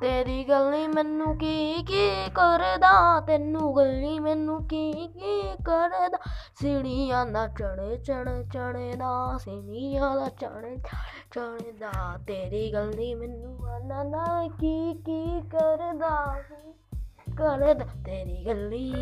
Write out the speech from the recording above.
ਤੇਰੀ ਗੱਲੀ ਮੈਨੂੰ ਕੀ ਕੀ ਕਰਦਾ? ਤੈਨੂੰ ਗੱਲੀ ਮੈਨੂੰ ਕੀ ਕੀ ਕਰਦਾ? ਸਿੜੀਆਂ ਦਾ ਚੜੇ ਚੜੇ ਚੜੇ ਦਾ ਸਿੜੀਆਂ ਦਾ ਚੜੇ ਚੜੇ ਦਾ ਤੇਰੀ ਗੱਲੀ ਮੈਨੂੰ ਨਾ ਨਾ ਕੀ ਕੀ ਕਰਦਾ? ਕਰਦਾ? ਤੇਰੀ ਗੱਲੀ।